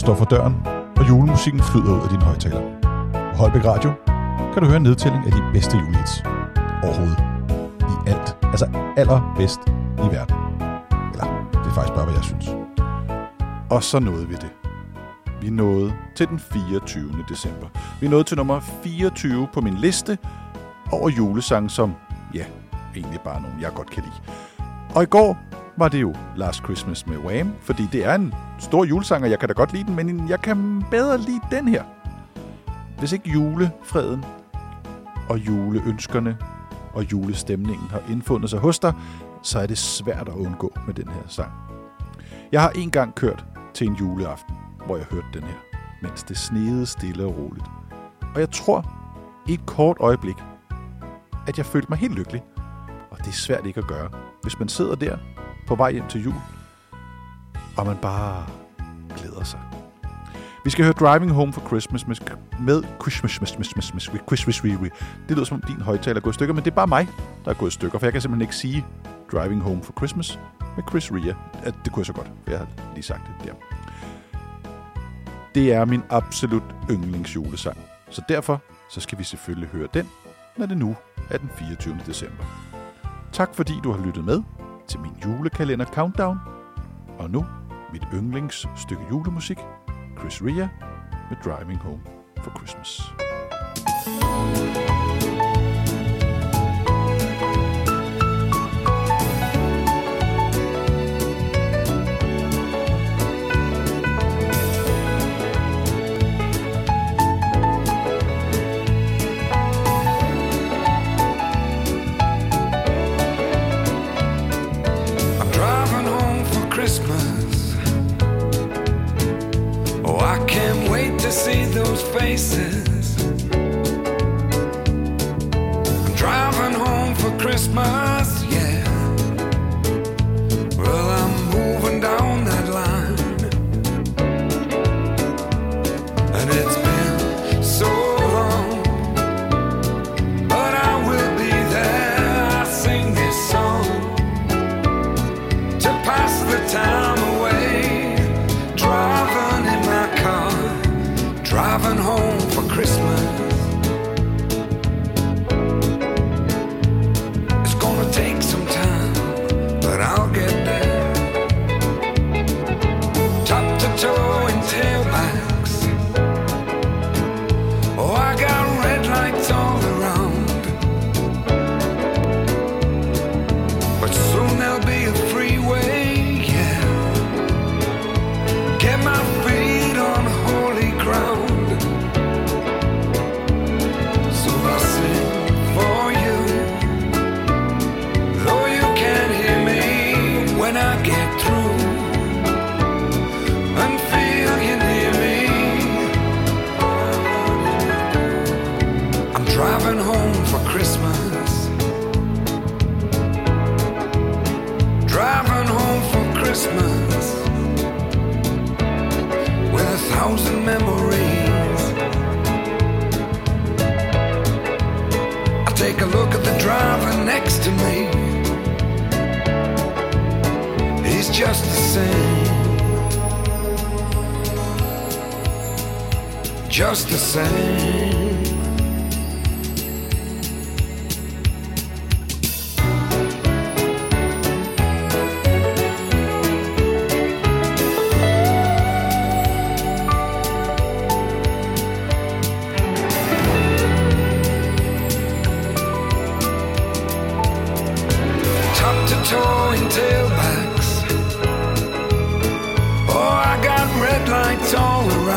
står for døren, og julemusikken flyder ud af din højtaler. På Holbæk Radio kan du høre en nedtælling af de bedste julehits overhovedet. I alt. Altså allerbedst i verden. Eller, det er faktisk bare, hvad jeg synes. Og så nåede vi det. Vi nåede til den 24. december. Vi nåede til nummer 24 på min liste over julesange, som, ja, egentlig bare nogen, jeg godt kan lide. Og i går var det jo Last Christmas med Wham, fordi det er en stor julesang, og jeg kan da godt lide den, men jeg kan bedre lide den her. Hvis ikke julefreden og juleønskerne og julestemningen har indfundet sig hos dig, så er det svært at undgå med den her sang. Jeg har en gang kørt til en juleaften, hvor jeg hørte den her, mens det snede stille og roligt. Og jeg tror i et kort øjeblik, at jeg følte mig helt lykkelig. Og det er svært ikke at gøre, hvis man sidder der på vej hjem til jul, og man bare glæder sig. Vi skal høre Driving Home for Christmas med, med Christmas, Christmas, Christmas, Christmas, Christmas. Det lyder som om din højtaler er gået i stykker, men det er bare mig, der er gået i stykker, for jeg kan simpelthen ikke sige Driving Home for Christmas med Chris Rea. Ja, det kunne jeg så godt, for jeg har lige sagt det der. Det er min absolut yndlingsjulesang, så derfor så skal vi selvfølgelig høre den, når det nu er den 24. december. Tak fordi du har lyttet med til min julekalender Countdown. Og nu mit yndlingsstykke julemusik, Chris Rea med Driving Home for Christmas. Those faces. I'm driving home for Christmas, when I get Just the same. top to toe in tailbacks. Oh, I got red lights all around.